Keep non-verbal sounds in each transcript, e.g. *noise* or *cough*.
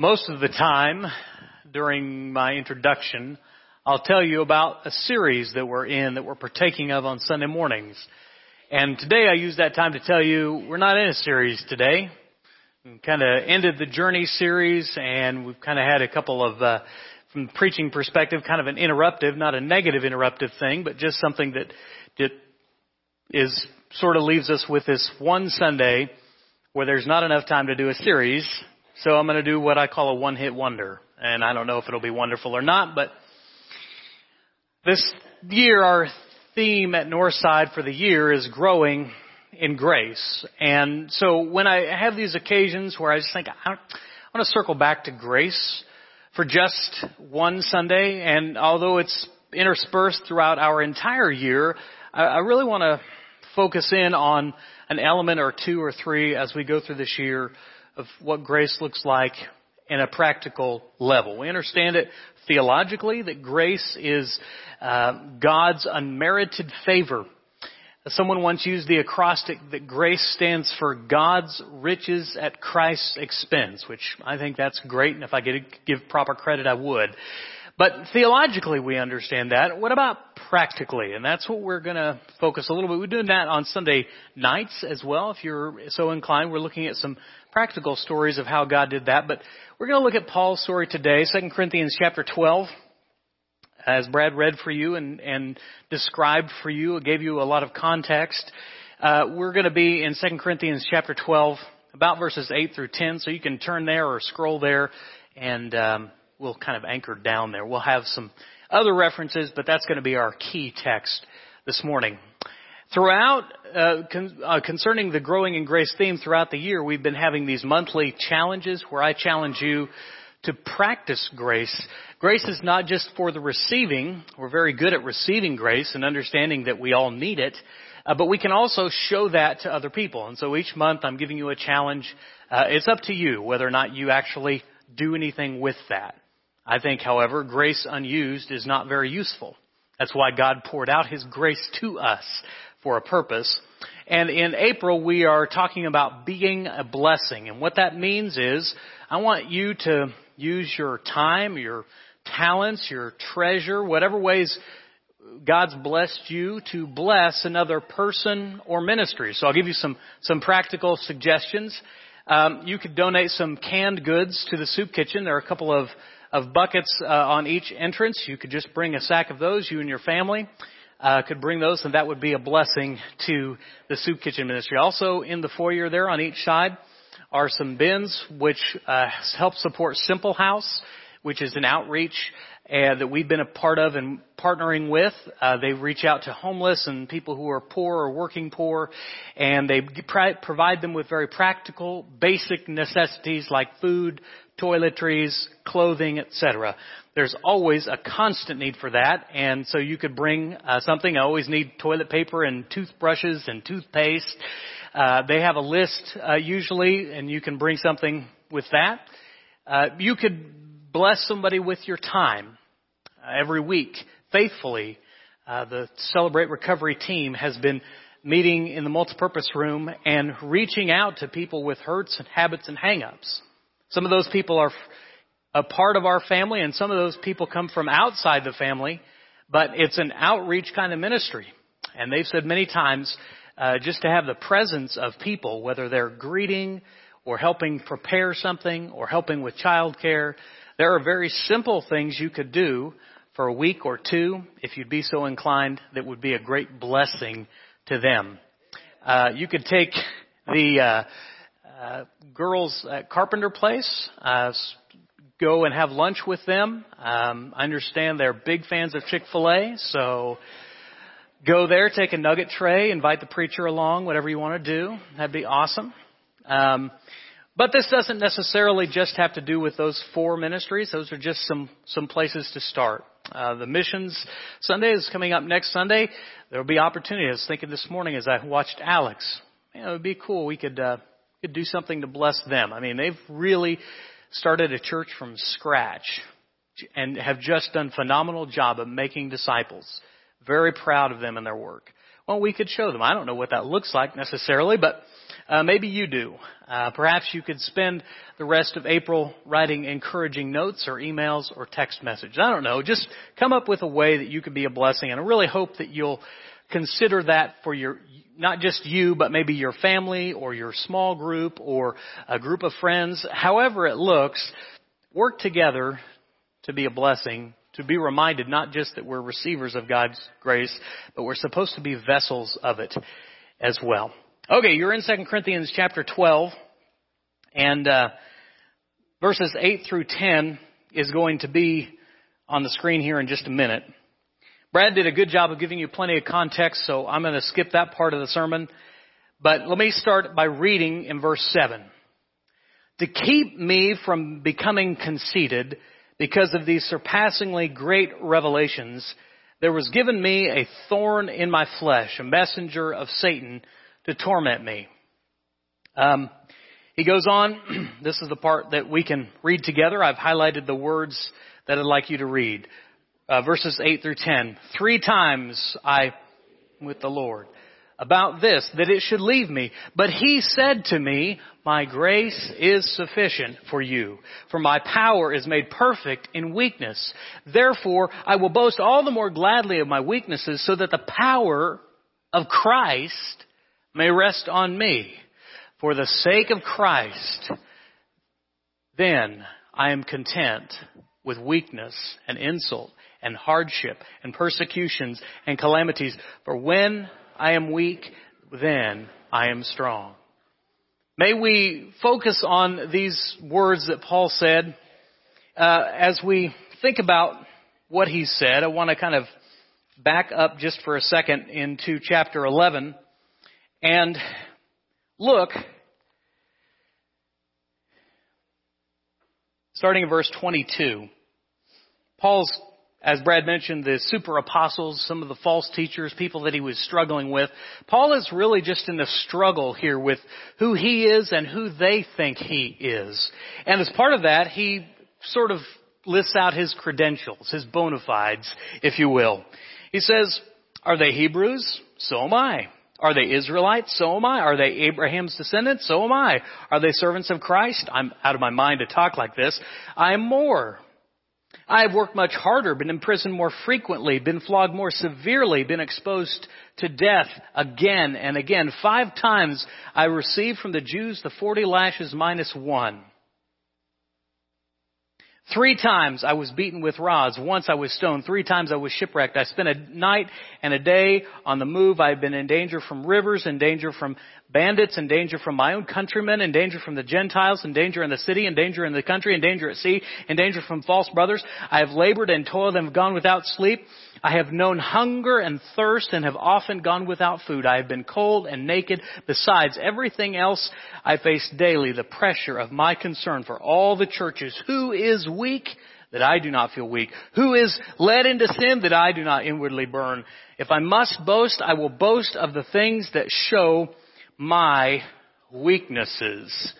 Most of the time during my introduction, I'll tell you about a series that we're in that we're partaking of on Sunday mornings. And today I use that time to tell you we're not in a series today. We kind of ended the journey series and we've kind of had a couple of, uh, from the preaching perspective, kind of an interruptive, not a negative interruptive thing, but just something that, that is sort of leaves us with this one Sunday where there's not enough time to do a series. So I'm going to do what I call a one hit wonder. And I don't know if it'll be wonderful or not, but this year our theme at Northside for the year is growing in grace. And so when I have these occasions where I just think I want to circle back to grace for just one Sunday, and although it's interspersed throughout our entire year, I really want to focus in on an element or two or three as we go through this year of what grace looks like in a practical level. We understand it theologically that grace is uh, God's unmerited favor. Someone once used the acrostic that grace stands for God's riches at Christ's expense, which I think that's great, and if I could give proper credit, I would. But theologically, we understand that. What about practically? And that's what we're going to focus a little bit. We're doing that on Sunday nights as well. If you're so inclined, we're looking at some practical stories of how God did that. But we're going to look at Paul's story today, 2 Corinthians chapter 12. As Brad read for you and, and described for you, it gave you a lot of context. Uh, we're going to be in 2 Corinthians chapter 12, about verses 8 through 10, so you can turn there or scroll there and um, we'll kind of anchor down there. We'll have some other references, but that's going to be our key text this morning. Throughout, uh, con- uh, concerning the growing in grace theme throughout the year, we've been having these monthly challenges where I challenge you to practice grace. Grace is not just for the receiving. We're very good at receiving grace and understanding that we all need it. Uh, but we can also show that to other people. And so each month I'm giving you a challenge. Uh, it's up to you whether or not you actually do anything with that. I think, however, grace unused is not very useful. That's why God poured out His grace to us for a purpose. And in April, we are talking about being a blessing. And what that means is, I want you to use your time, your talents, your treasure, whatever ways God's blessed you to bless another person or ministry. So I'll give you some, some practical suggestions. Um, you could donate some canned goods to the soup kitchen. There are a couple of of buckets uh, on each entrance. You could just bring a sack of those, you and your family. Uh, could bring those, and that would be a blessing to the soup kitchen ministry. Also, in the foyer there on each side are some bins which uh, help support Simple House, which is an outreach uh, that we've been a part of and partnering with. Uh, they reach out to homeless and people who are poor or working poor, and they provide them with very practical, basic necessities like food, toiletries, clothing, etc. There's always a constant need for that, and so you could bring uh, something. I always need toilet paper and toothbrushes and toothpaste. Uh, they have a list uh, usually, and you can bring something with that. Uh, you could bless somebody with your time uh, every week faithfully. Uh, the Celebrate Recovery team has been meeting in the multipurpose room and reaching out to people with hurts and habits and hangups. Some of those people are a part of our family and some of those people come from outside the family, but it's an outreach kind of ministry. And they've said many times, uh, just to have the presence of people, whether they're greeting or helping prepare something or helping with childcare, there are very simple things you could do for a week or two, if you'd be so inclined, that would be a great blessing to them. Uh, you could take the uh, uh, girls at Carpenter Place. Uh, go and have lunch with them. Um, I understand they're big fans of Chick Fil A, so go there, take a nugget tray, invite the preacher along, whatever you want to do. That'd be awesome. Um, but this doesn't necessarily just have to do with those four ministries. Those are just some some places to start. Uh, the missions Sunday is coming up next Sunday. There will be opportunity. I was thinking this morning as I watched Alex. You know, it would be cool. We could uh, could do something to bless them. I mean, they've really started a church from scratch and have just done phenomenal job of making disciples. Very proud of them and their work. Well, we could show them. I don't know what that looks like necessarily, but Uh, maybe you do. Uh, perhaps you could spend the rest of April writing encouraging notes or emails or text messages. I don't know. Just come up with a way that you could be a blessing, and I really hope that you'll consider that for your not just you, but maybe your family or your small group or a group of friends. However it looks, work together to be a blessing to be reminded not just that we're receivers of God's grace, but we're supposed to be vessels of it as well. Okay, you're in 2 Corinthians chapter 12, and uh, verses 8 through 10 is going to be on the screen here in just a minute. Brad did a good job of giving you plenty of context, so I'm going to skip that part of the sermon. But let me start by reading in verse 7. To keep me from becoming conceited, because of these surpassingly great revelations, there was given me a thorn in my flesh, a messenger of Satan to torment me. Um, he goes on. *clears throat* this is the part that we can read together. I've highlighted the words that I'd like you to read. Uh, verses 8 through 10. Three times I with the Lord about this, that it should leave me. But he said to me, my grace is sufficient for you, for my power is made perfect in weakness. Therefore, I will boast all the more gladly of my weaknesses so that the power of Christ may rest on me. For the sake of Christ, then I am content with weakness and insult and hardship and persecutions and calamities. For when I am weak, then I am strong. May we focus on these words that Paul said uh, as we think about what he said. I want to kind of back up just for a second into chapter 11 and look, starting in verse 22. Paul's as Brad mentioned, the super apostles, some of the false teachers, people that he was struggling with. Paul is really just in a struggle here with who he is and who they think he is. And as part of that, he sort of lists out his credentials, his bona fides, if you will. He says, are they Hebrews? So am I. Are they Israelites? So am I. Are they Abraham's descendants? So am I. Are they servants of Christ? I'm out of my mind to talk like this. I am more. I have worked much harder, been imprisoned more frequently, been flogged more severely, been exposed to death again and again. Five times I received from the Jews the 40 lashes minus one. Three times I was beaten with rods. Once I was stoned. Three times I was shipwrecked. I spent a night and a day on the move. I've been in danger from rivers, in danger from bandits, in danger from my own countrymen, in danger from the Gentiles, in danger in the city, in danger in the country, in danger at sea, in danger from false brothers. I have labored and toiled and have gone without sleep. I have known hunger and thirst and have often gone without food. I have been cold and naked. Besides everything else, I face daily the pressure of my concern for all the churches. Who is weak that I do not feel weak? Who is led into sin that I do not inwardly burn? If I must boast, I will boast of the things that show my weaknesses.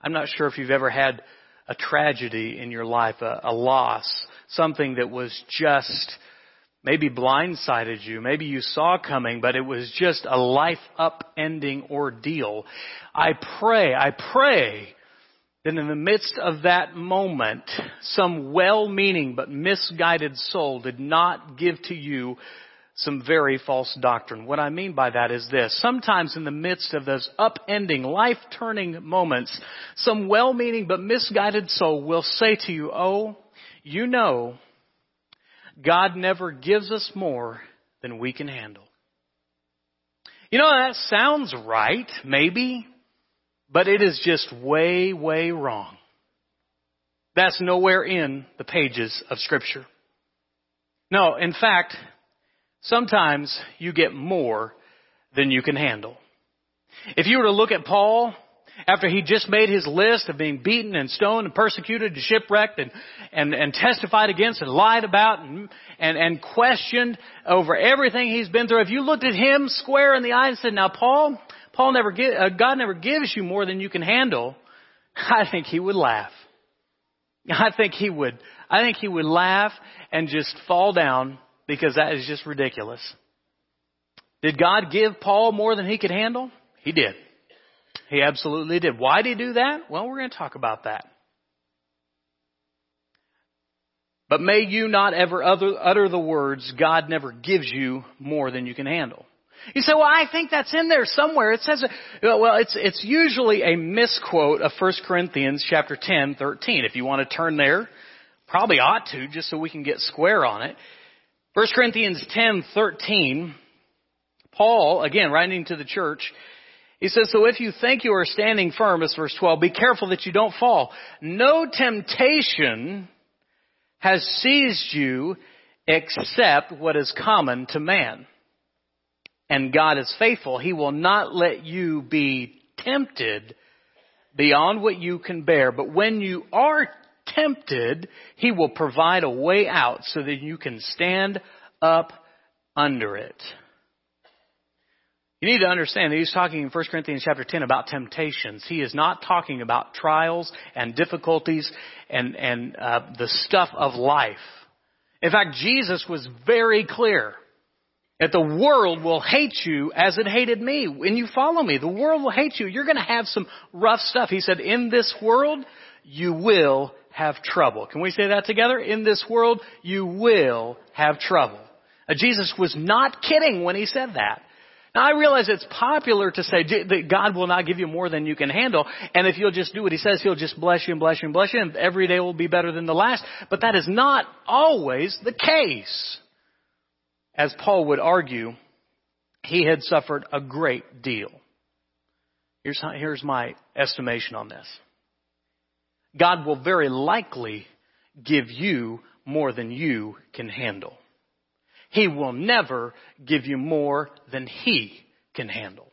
I'm not sure if you've ever had a tragedy in your life, a, a loss, something that was just maybe blindsided you. Maybe you saw coming, but it was just a life upending ordeal. I pray, I pray that in the midst of that moment, some well-meaning but misguided soul did not give to you some very false doctrine. What I mean by that is this. Sometimes in the midst of those upending, life-turning moments, some well-meaning but misguided soul will say to you, oh, you know, God never gives us more than we can handle. You know, that sounds right, maybe, but it is just way, way wrong. That's nowhere in the pages of scripture. No, in fact, sometimes you get more than you can handle. If you were to look at Paul after he just made his list of being beaten and stoned and persecuted and shipwrecked and, and, and testified against and lied about and, and, and questioned over everything he's been through, if you looked at him square in the eye and said, now Paul, Paul never give, uh, God never gives you more than you can handle, *laughs* I think he would laugh. I think he would, I think he would laugh and just fall down because that is just ridiculous. Did God give Paul more than he could handle? He did. He absolutely did. Why did he do that? Well, we're going to talk about that. But may you not ever utter the words, God never gives you more than you can handle. You say, well, I think that's in there somewhere. It says, well, it's, it's usually a misquote of 1 Corinthians chapter 10, 13. If you want to turn there, probably ought to, just so we can get square on it. 1 Corinthians 10, 13, Paul, again, writing to the church, he says, so if you think you are standing firm, as verse 12, be careful that you don't fall. No temptation has seized you except what is common to man. And God is faithful. He will not let you be tempted beyond what you can bear. But when you are tempted, He will provide a way out so that you can stand up under it. You need to understand that he's talking in 1 Corinthians chapter 10 about temptations. He is not talking about trials and difficulties and, and uh, the stuff of life. In fact, Jesus was very clear that the world will hate you as it hated me. When you follow me, the world will hate you. You're going to have some rough stuff. He said, in this world, you will have trouble. Can we say that together? In this world, you will have trouble. Uh, Jesus was not kidding when he said that. Now I realize it's popular to say that God will not give you more than you can handle, and if you'll just do what He says, He'll just bless you and bless you and bless you, and every day will be better than the last. But that is not always the case. As Paul would argue, he had suffered a great deal. Here's, how, here's my estimation on this. God will very likely give you more than you can handle. He will never give you more than He can handle.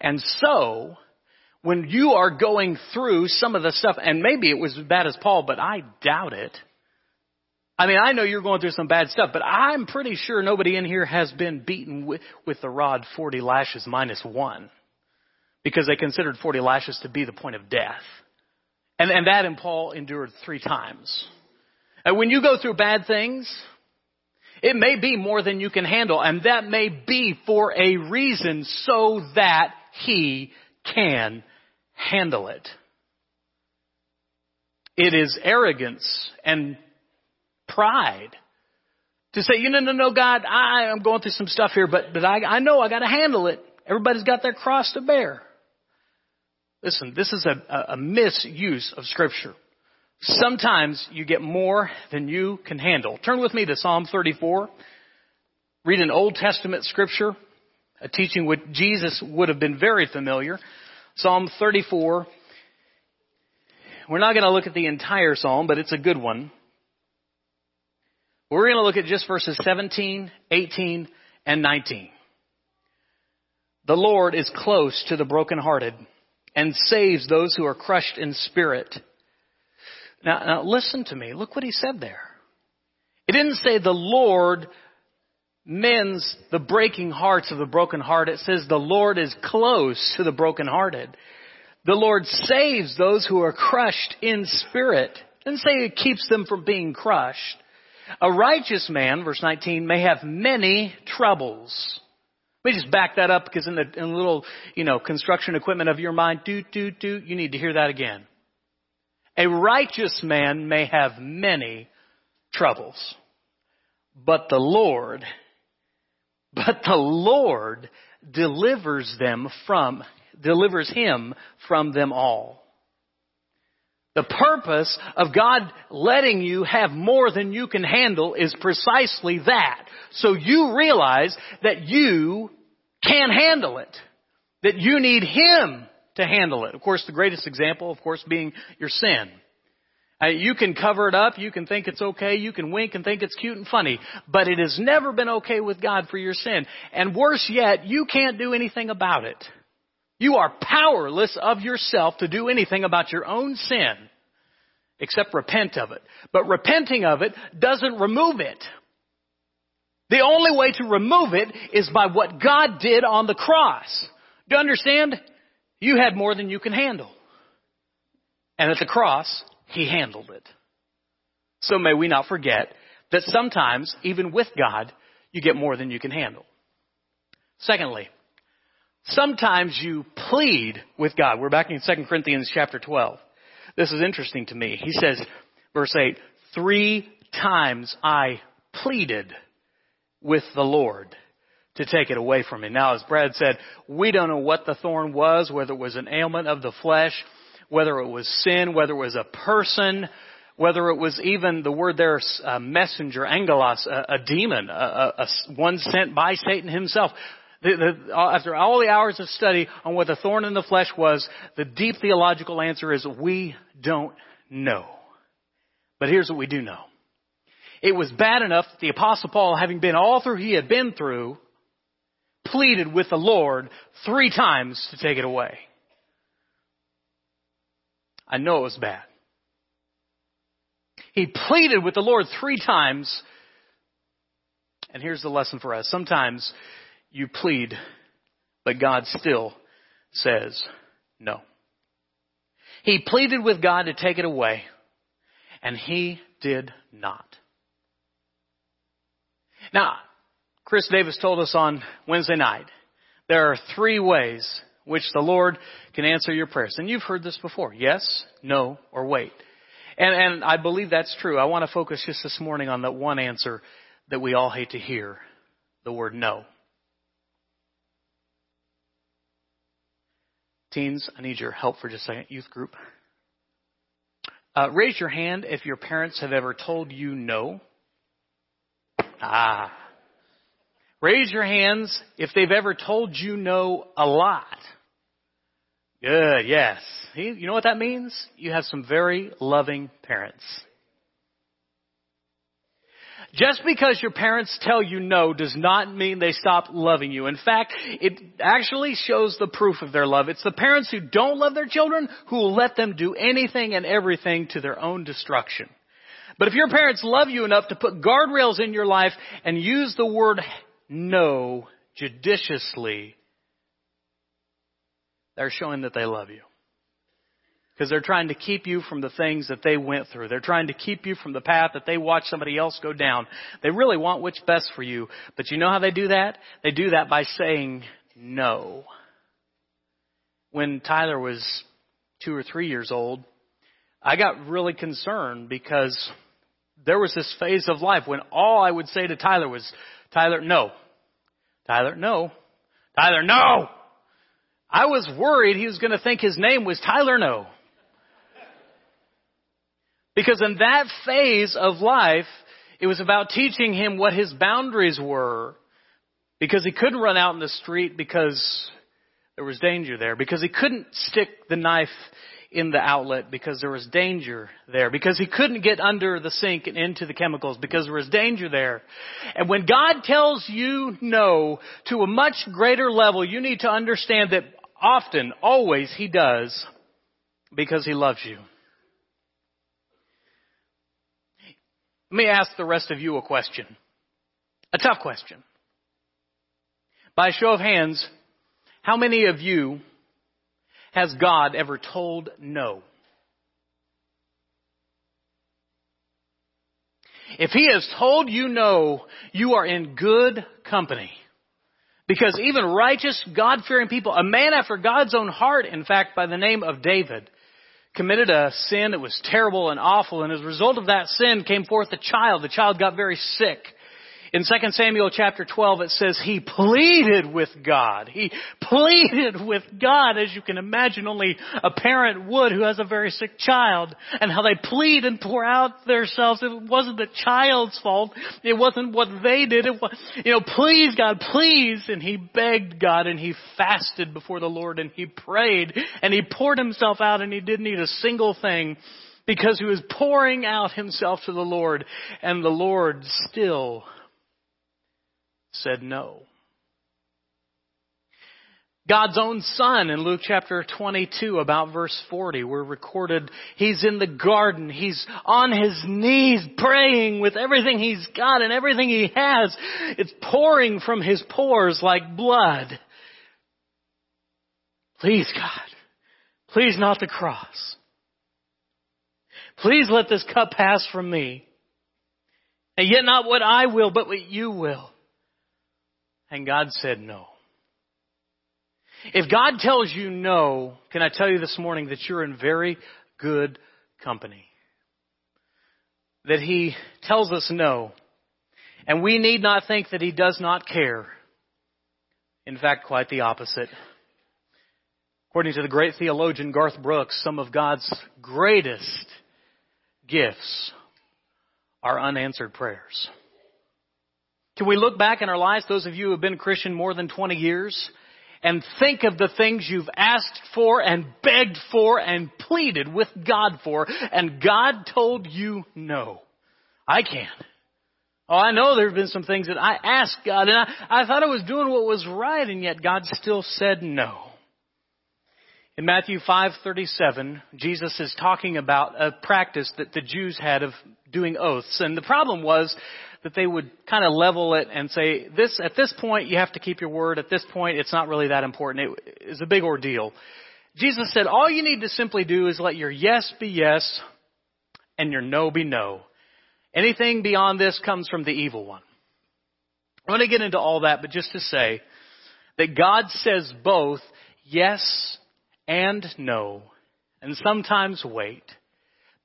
And so, when you are going through some of the stuff, and maybe it was as bad as Paul, but I doubt it. I mean, I know you're going through some bad stuff, but I'm pretty sure nobody in here has been beaten with, with the rod 40 lashes minus one. Because they considered 40 lashes to be the point of death. And, and that and Paul endured three times. And when you go through bad things, it may be more than you can handle, and that may be for a reason so that He can handle it. It is arrogance and pride to say, you know, no, no, God, I, am going through some stuff here, but, but I, I know I got to handle it. Everybody's got their cross to bear. Listen, this is a, a misuse of Scripture. Sometimes you get more than you can handle. Turn with me to Psalm 34. Read an Old Testament scripture, a teaching which Jesus would have been very familiar. Psalm 34. We're not going to look at the entire psalm, but it's a good one. We're going to look at just verses 17, 18, and 19. The Lord is close to the brokenhearted and saves those who are crushed in spirit. Now, now listen to me. Look what he said there. It didn't say the Lord mends the breaking hearts of the broken brokenhearted. It says the Lord is close to the brokenhearted. The Lord saves those who are crushed in spirit. It didn't say it keeps them from being crushed. A righteous man, verse 19, may have many troubles. Let me just back that up because in the, in the little, you know, construction equipment of your mind, do, do, do, you need to hear that again. A righteous man may have many troubles, but the Lord, but the Lord delivers them from, delivers him from them all. The purpose of God letting you have more than you can handle is precisely that. So you realize that you can handle it. That you need Him to handle it. Of course, the greatest example, of course, being your sin. Uh, you can cover it up, you can think it's okay, you can wink and think it's cute and funny, but it has never been okay with God for your sin. And worse yet, you can't do anything about it. You are powerless of yourself to do anything about your own sin, except repent of it. But repenting of it doesn't remove it. The only way to remove it is by what God did on the cross. Do you understand? You had more than you can handle. And at the cross, He handled it. So may we not forget that sometimes, even with God, you get more than you can handle. Secondly, Sometimes you plead with God. We're back in 2 Corinthians chapter 12. This is interesting to me. He says, verse 8, three times I pleaded with the Lord to take it away from me. Now, as Brad said, we don't know what the thorn was, whether it was an ailment of the flesh, whether it was sin, whether it was a person, whether it was even the word there, a uh, messenger, angelos, a, a demon, a, a, one sent by Satan himself. The, the, uh, after all the hours of study on what the thorn in the flesh was, the deep theological answer is we don't know. But here's what we do know. It was bad enough that the apostle Paul, having been all through he had been through, pleaded with the Lord three times to take it away. I know it was bad. He pleaded with the Lord three times. And here's the lesson for us. Sometimes you plead, but God still says no. He pleaded with God to take it away, and he did not. Now, Chris Davis told us on Wednesday night, there are three ways which the Lord can answer your prayers. And you've heard this before. Yes, no, or wait. And, and I believe that's true. I want to focus just this morning on that one answer that we all hate to hear, the word no. Teens, I need your help for just a second. Youth group. Uh, raise your hand if your parents have ever told you no. Ah. Raise your hands if they've ever told you no a lot. Good, yes. You know what that means? You have some very loving parents. Just because your parents tell you no does not mean they stop loving you. In fact, it actually shows the proof of their love. It's the parents who don't love their children who will let them do anything and everything to their own destruction. But if your parents love you enough to put guardrails in your life and use the word no judiciously, they're showing that they love you. Because they're trying to keep you from the things that they went through. They're trying to keep you from the path that they watched somebody else go down. They really want what's best for you. But you know how they do that? They do that by saying no. When Tyler was two or three years old, I got really concerned because there was this phase of life when all I would say to Tyler was, Tyler, no. Tyler, no. Tyler, no. I was worried he was going to think his name was Tyler No. Because in that phase of life, it was about teaching him what his boundaries were. Because he couldn't run out in the street because there was danger there. Because he couldn't stick the knife in the outlet because there was danger there. Because he couldn't get under the sink and into the chemicals because there was danger there. And when God tells you no to a much greater level, you need to understand that often, always, He does because He loves you. Let me ask the rest of you a question. A tough question. By show of hands, how many of you has God ever told no? If He has told you no, you are in good company. Because even righteous, God-fearing people, a man after God's own heart, in fact, by the name of David, committed a sin that was terrible and awful, and as a result of that sin came forth a child. The child got very sick. In 2 Samuel chapter 12 it says he pleaded with God. He pleaded with God as you can imagine only a parent would who has a very sick child. And how they plead and pour out themselves. It wasn't the child's fault. It wasn't what they did. It was, you know, please God, please. And he begged God and he fasted before the Lord and he prayed and he poured himself out and he didn't need a single thing because he was pouring out himself to the Lord and the Lord still said no. God's own son in Luke chapter 22 about verse 40 we're recorded he's in the garden he's on his knees praying with everything he's got and everything he has. It's pouring from his pores like blood. Please God please not the cross. Please let this cup pass from me. And yet not what I will but what you will and God said no. If God tells you no, can I tell you this morning that you're in very good company? That He tells us no. And we need not think that He does not care. In fact, quite the opposite. According to the great theologian Garth Brooks, some of God's greatest gifts are unanswered prayers. Can we look back in our lives, those of you who have been Christian more than 20 years, and think of the things you've asked for and begged for and pleaded with God for, and God told you no. I can. Oh, I know there have been some things that I asked God, and I, I thought I was doing what was right, and yet God still said no. In Matthew 5:37, Jesus is talking about a practice that the Jews had of doing oaths. And the problem was that they would kind of level it and say, this, at this point you have to keep your word. At this point it's not really that important. It is a big ordeal. Jesus said, all you need to simply do is let your yes be yes and your no be no. Anything beyond this comes from the evil one. I'm going to get into all that, but just to say that God says both yes and no, and sometimes wait.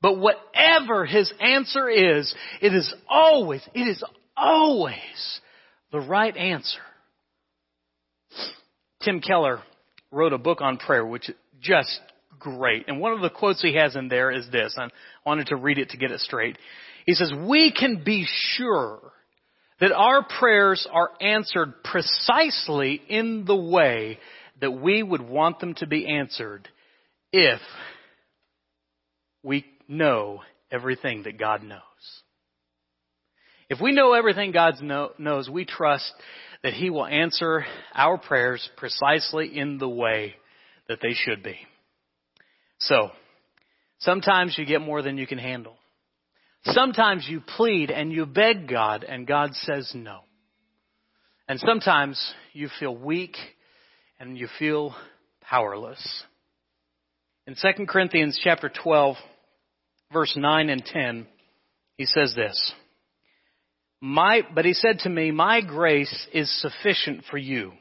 But whatever his answer is, it is always, it is always the right answer. Tim Keller wrote a book on prayer, which is just great. And one of the quotes he has in there is this. I wanted to read it to get it straight. He says, we can be sure that our prayers are answered precisely in the way that we would want them to be answered if we know everything that God knows. If we know everything God knows, we trust that He will answer our prayers precisely in the way that they should be. So, sometimes you get more than you can handle. Sometimes you plead and you beg God and God says no. And sometimes you feel weak and you feel powerless. In 2 Corinthians chapter 12, verse 9 and 10, he says this. My, but he said to me, my grace is sufficient for you.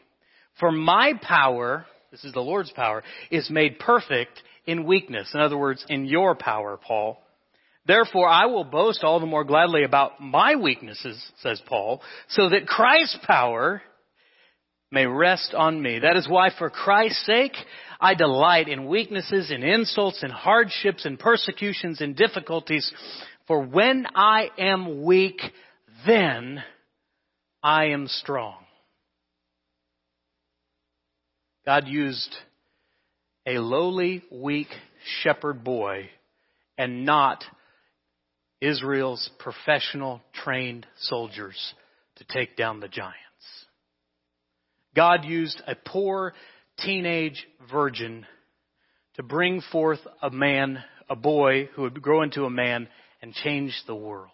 For my power, this is the Lord's power, is made perfect in weakness. In other words, in your power, Paul. Therefore, I will boast all the more gladly about my weaknesses, says Paul, so that Christ's power may rest on me. That is why for Christ's sake, I delight in weaknesses, in insults, in hardships, in persecutions, in difficulties. For when I am weak, then I am strong. God used a lowly, weak shepherd boy and not Israel's professional trained soldiers to take down the giants. God used a poor teenage virgin to bring forth a man, a boy who would grow into a man and change the world,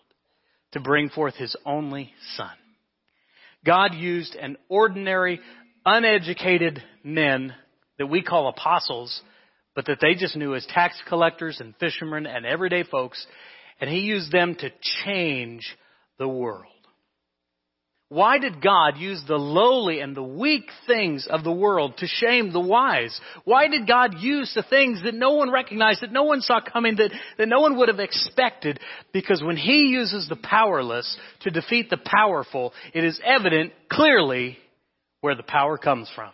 to bring forth his only son. God used an ordinary, uneducated men that we call apostles, but that they just knew as tax collectors and fishermen and everyday folks, and he used them to change the world. Why did God use the lowly and the weak things of the world to shame the wise? Why did God use the things that no one recognized, that no one saw coming, that, that no one would have expected? Because when He uses the powerless to defeat the powerful, it is evident clearly where the power comes from.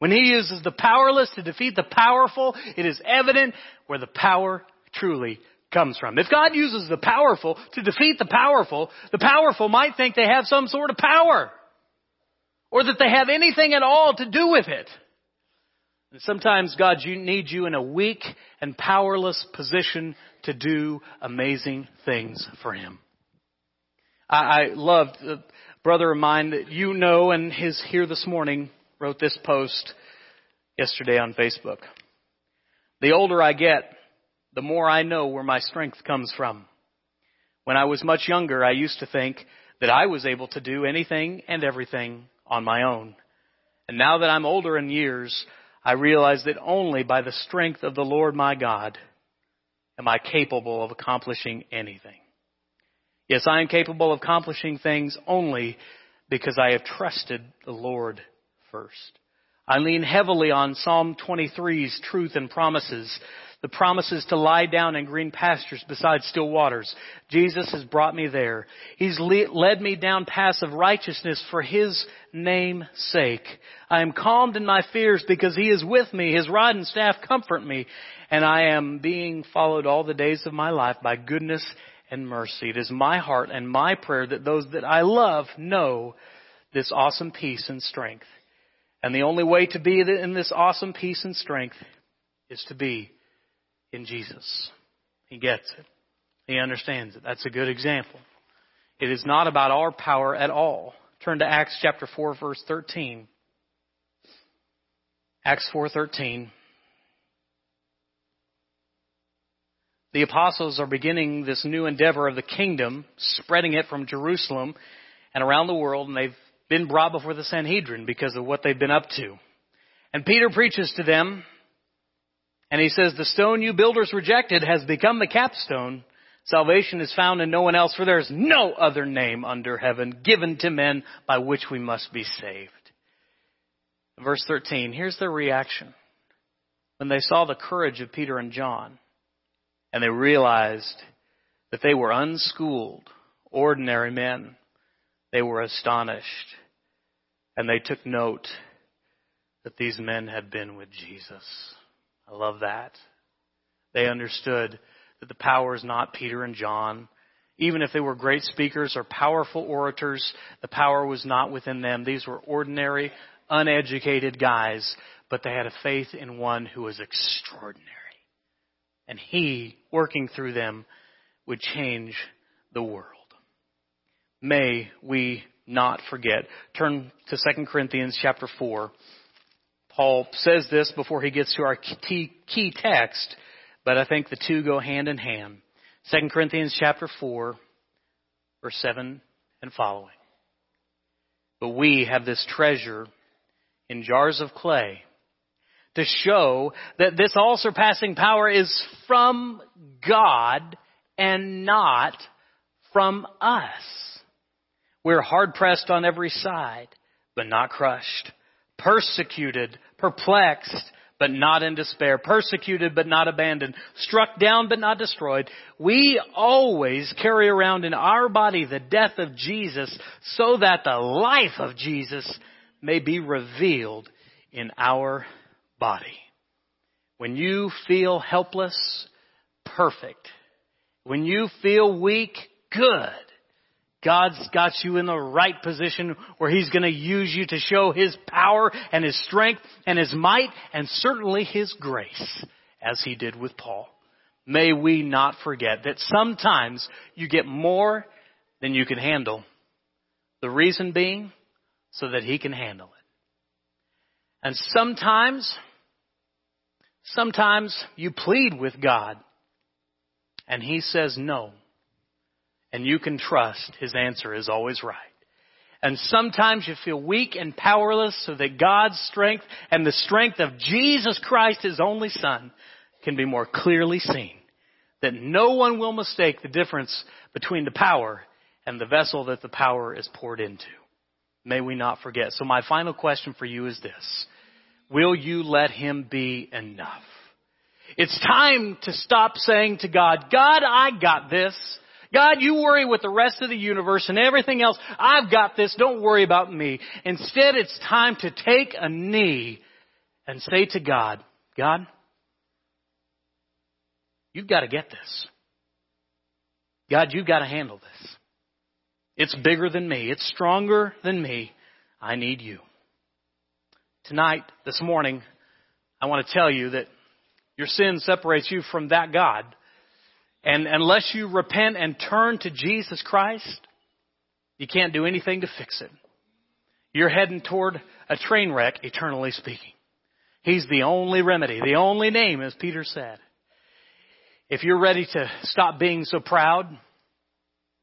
When He uses the powerless to defeat the powerful, it is evident where the power truly comes from. If God uses the powerful to defeat the powerful, the powerful might think they have some sort of power. Or that they have anything at all to do with it. And sometimes God needs you in a weak and powerless position to do amazing things for Him. I, I loved a uh, brother of mine that you know and is here this morning wrote this post yesterday on Facebook. The older I get, the more I know where my strength comes from. When I was much younger, I used to think that I was able to do anything and everything on my own. And now that I'm older in years, I realize that only by the strength of the Lord my God am I capable of accomplishing anything. Yes, I am capable of accomplishing things only because I have trusted the Lord first. I lean heavily on Psalm 23's truth and promises. The promises to lie down in green pastures beside still waters. Jesus has brought me there. He's led me down paths of righteousness for His name's sake. I am calmed in my fears because He is with me. His rod and staff comfort me. And I am being followed all the days of my life by goodness and mercy. It is my heart and my prayer that those that I love know this awesome peace and strength. And the only way to be in this awesome peace and strength is to be in Jesus. He gets it. He understands it. That's a good example. It is not about our power at all. Turn to Acts chapter 4 verse 13. Acts 4:13 The apostles are beginning this new endeavor of the kingdom, spreading it from Jerusalem and around the world, and they've been brought before the Sanhedrin because of what they've been up to. And Peter preaches to them, and he says, The stone you builders rejected has become the capstone. Salvation is found in no one else, for there is no other name under heaven given to men by which we must be saved. Verse 13, here's their reaction. When they saw the courage of Peter and John, and they realized that they were unschooled, ordinary men, they were astonished and they took note that these men had been with Jesus. I love that. They understood that the power is not Peter and John. Even if they were great speakers or powerful orators, the power was not within them. These were ordinary, uneducated guys, but they had a faith in one who was extraordinary. And he, working through them, would change the world. May we not forget. Turn to 2 Corinthians chapter 4. Paul says this before he gets to our key, text, but I think the two go hand in hand. 2 Corinthians chapter 4, verse 7 and following. But we have this treasure in jars of clay to show that this all surpassing power is from God and not from us. We're hard pressed on every side, but not crushed. Persecuted, perplexed, but not in despair. Persecuted, but not abandoned. Struck down, but not destroyed. We always carry around in our body the death of Jesus so that the life of Jesus may be revealed in our body. When you feel helpless, perfect. When you feel weak, good. God's got you in the right position where He's going to use you to show His power and His strength and His might and certainly His grace as He did with Paul. May we not forget that sometimes you get more than you can handle. The reason being so that He can handle it. And sometimes, sometimes you plead with God and He says no and you can trust his answer is always right. And sometimes you feel weak and powerless so that God's strength and the strength of Jesus Christ, his only son, can be more clearly seen. That no one will mistake the difference between the power and the vessel that the power is poured into. May we not forget. So my final question for you is this. Will you let him be enough? It's time to stop saying to God, God, I got this. God, you worry with the rest of the universe and everything else. I've got this. Don't worry about me. Instead, it's time to take a knee and say to God, God, you've got to get this. God, you've got to handle this. It's bigger than me. It's stronger than me. I need you. Tonight, this morning, I want to tell you that your sin separates you from that God and unless you repent and turn to Jesus Christ, you can't do anything to fix it. You're heading toward a train wreck, eternally speaking. He's the only remedy, the only name, as Peter said. If you're ready to stop being so proud,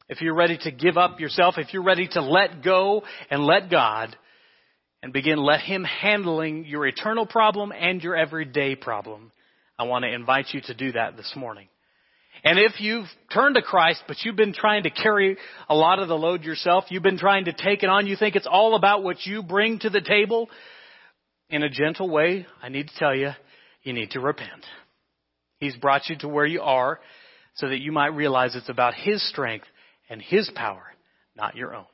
if you're ready to give up yourself, if you're ready to let go and let God and begin let Him handling your eternal problem and your everyday problem, I want to invite you to do that this morning. And if you've turned to Christ, but you've been trying to carry a lot of the load yourself, you've been trying to take it on, you think it's all about what you bring to the table, in a gentle way, I need to tell you, you need to repent. He's brought you to where you are so that you might realize it's about His strength and His power, not your own.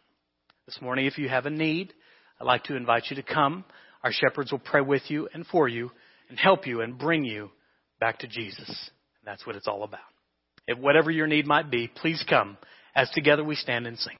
This morning, if you have a need, I'd like to invite you to come. Our shepherds will pray with you and for you and help you and bring you back to Jesus. That's what it's all about. If whatever your need might be, please come as together we stand and sing.